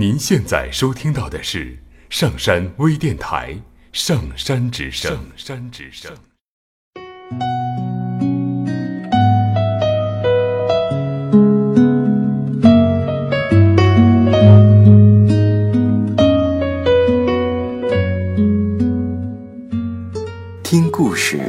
您现在收听到的是上山微电台《上山之声》。上山之声。听故事，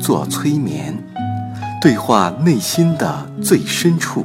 做催眠，对话内心的最深处，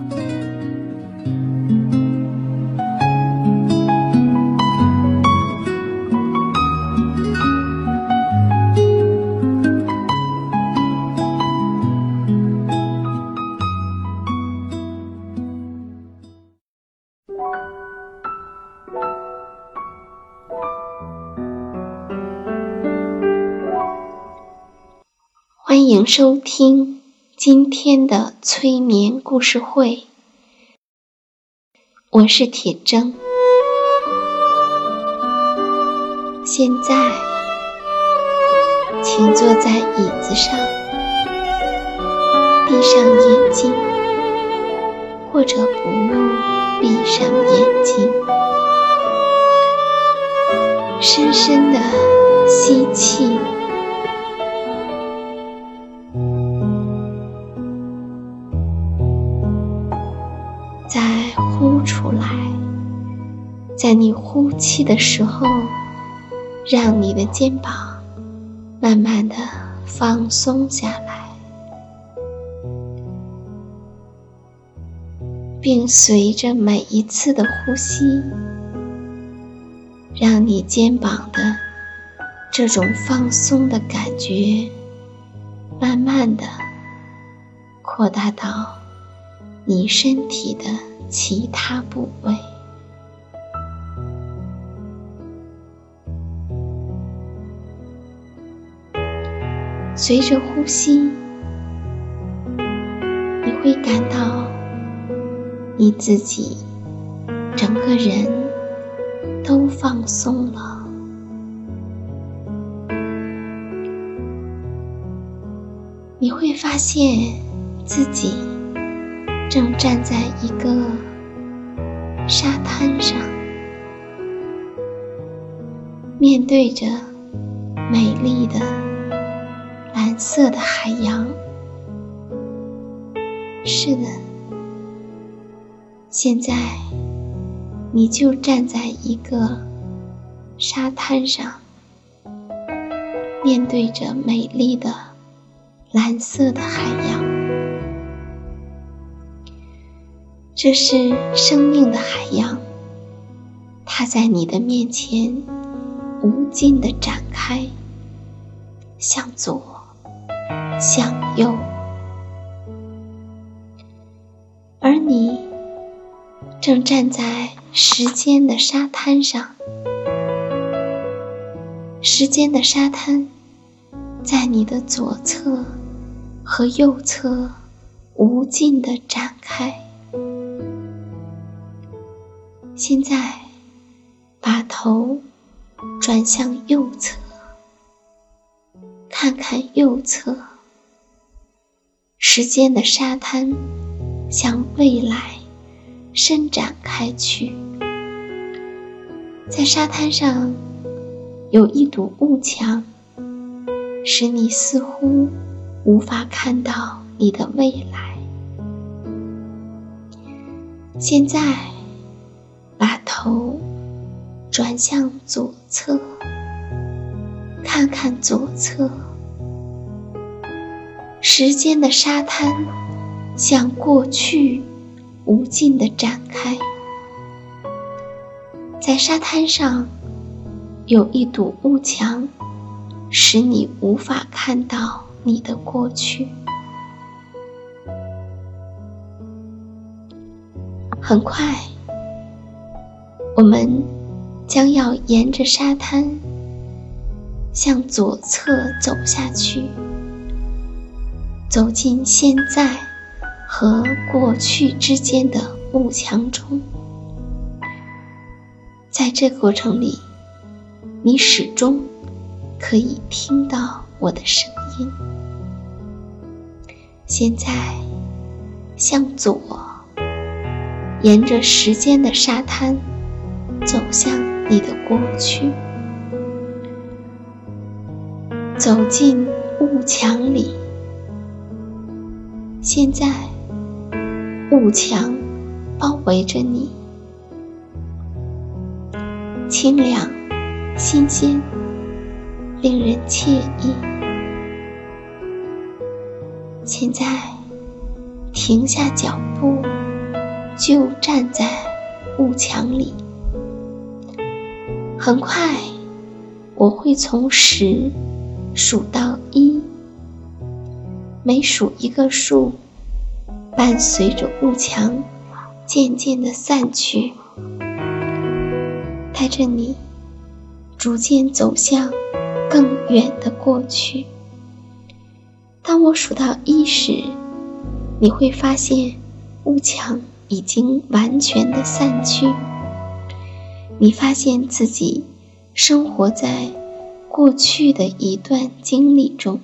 迎收听今天的催眠故事会，我是铁铮。现在，请坐在椅子上，闭上眼睛，或者不用闭上眼睛，深深的吸气。出来，在你呼气的时候，让你的肩膀慢慢的放松下来，并随着每一次的呼吸，让你肩膀的这种放松的感觉，慢慢的扩大到。你身体的其他部位，随着呼吸，你会感到你自己整个人都放松了。你会发现自己。正站在一个沙滩上，面对着美丽的蓝色的海洋。是的，现在你就站在一个沙滩上，面对着美丽的蓝色的海洋。这是生命的海洋，它在你的面前无尽的展开，向左，向右，而你正站在时间的沙滩上。时间的沙滩在你的左侧和右侧无尽的展开。现在，把头转向右侧，看看右侧。时间的沙滩向未来伸展开去，在沙滩上有一堵雾墙，使你似乎无法看到你的未来。现在。把头转向左侧，看看左侧。时间的沙滩向过去无尽的展开，在沙滩上有一堵雾墙，使你无法看到你的过去。很快。我们将要沿着沙滩向左侧走下去，走进现在和过去之间的幕墙中。在这过程里，你始终可以听到我的声音。现在，向左，沿着时间的沙滩，走向你的过去，走进雾墙里。现在，雾墙包围着你，清凉、新鲜，令人惬意。现在，停下脚步，就站在雾墙里。很快，我会从十数到一，每数一个数，伴随着雾墙渐渐的散去，带着你逐渐走向更远的过去。当我数到一时，你会发现雾墙已经完全的散去。你发现自己生活在过去的一段经历中，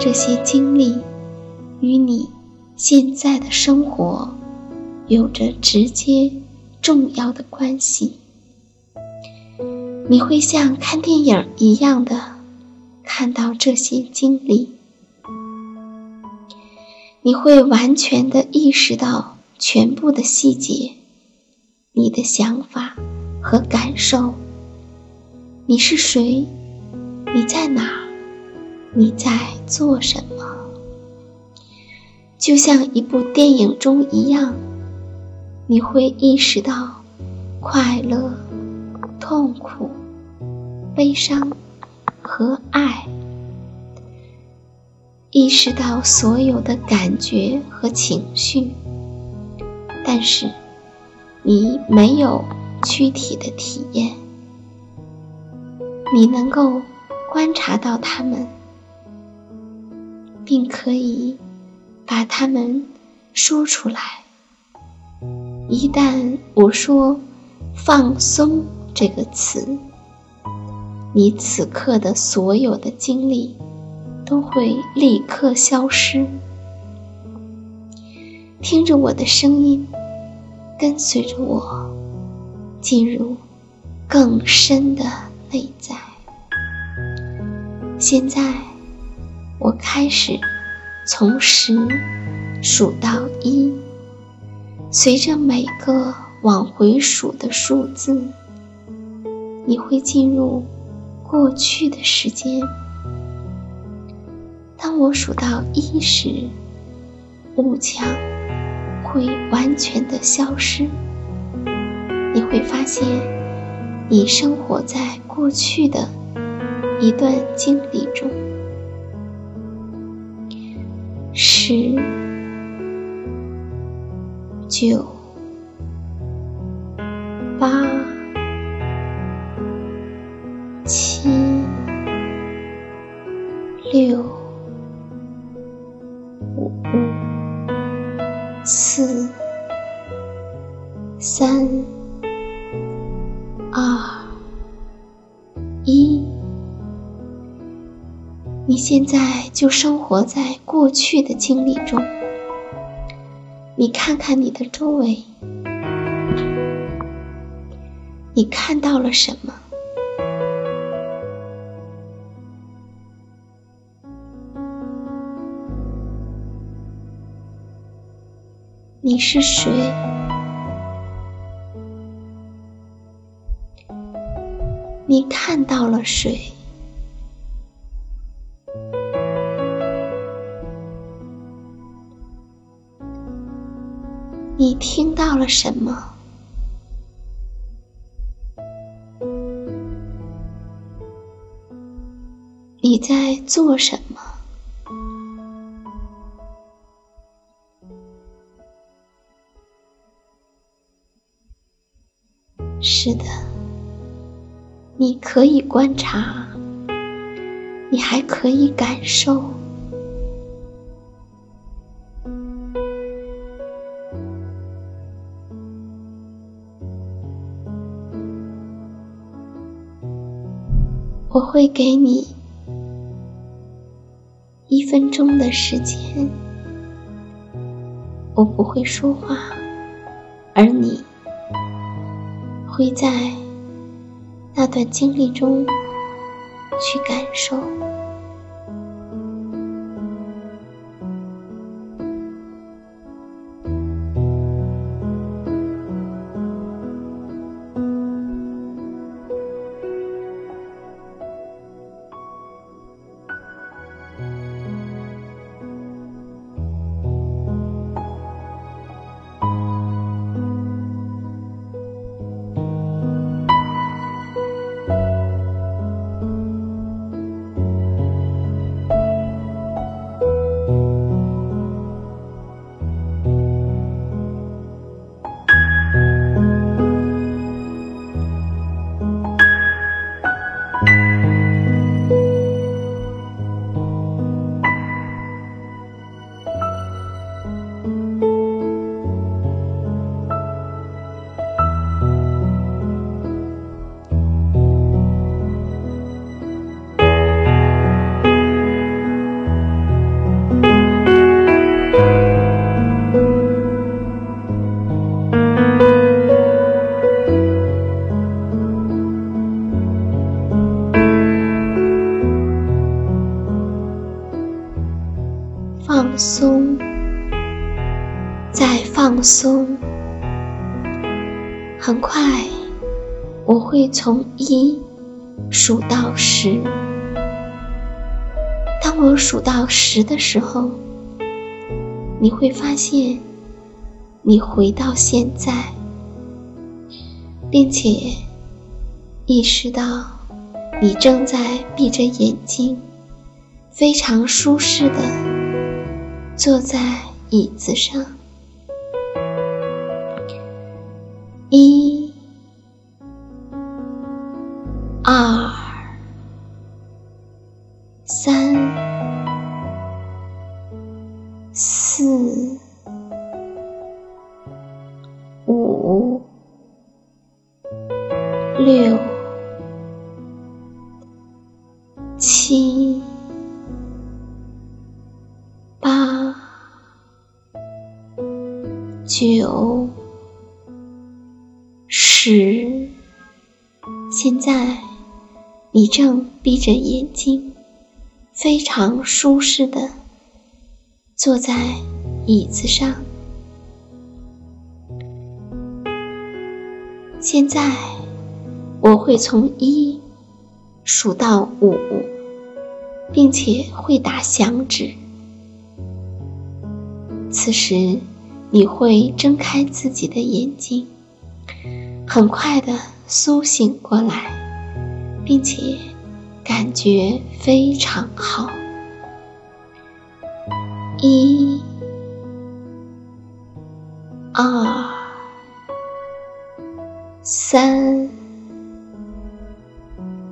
这些经历与你现在的生活有着直接重要的关系。你会像看电影一样的。看到这些经历，你会完全的意识到全部的细节，你的想法和感受。你是谁？你在哪？你在做什么？就像一部电影中一样，你会意识到快乐、痛苦、悲伤。和爱，意识到所有的感觉和情绪，但是你没有躯体的体验，你能够观察到它们，并可以把它们说出来。一旦我说“放松”这个词。你此刻的所有的经历都会立刻消失。听着我的声音，跟随着我进入更深的内在。现在，我开始从十数到一，随着每个往回数的数字，你会进入。过去的时间，当我数到一时，雾墙会完全的消失。你会发现，你生活在过去的一段经历中。十、九、四、三、二、一，你现在就生活在过去的经历中。你看看你的周围，你看到了什么？你是谁？你看到了谁？你听到了什么？你在做什么？是的你可以观察你还可以感受。我会给你一分钟的时间我不会说话而你会在那段经历中去感受。我会从一数到十。当我数到十的时候，你会发现，你回到现在，并且意识到你正在闭着眼睛，非常舒适的。坐在椅子上，九、十，现在你正闭着眼睛，非常舒适的坐在椅子上。现在我会从一数到五，并且会打响指。此时。你会睁开自己的眼睛，很快的苏醒过来，并且感觉非常好。一、二、三、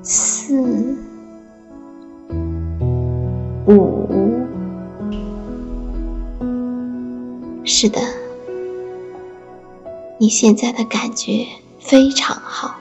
四、五。是的，你现在的感觉非常好。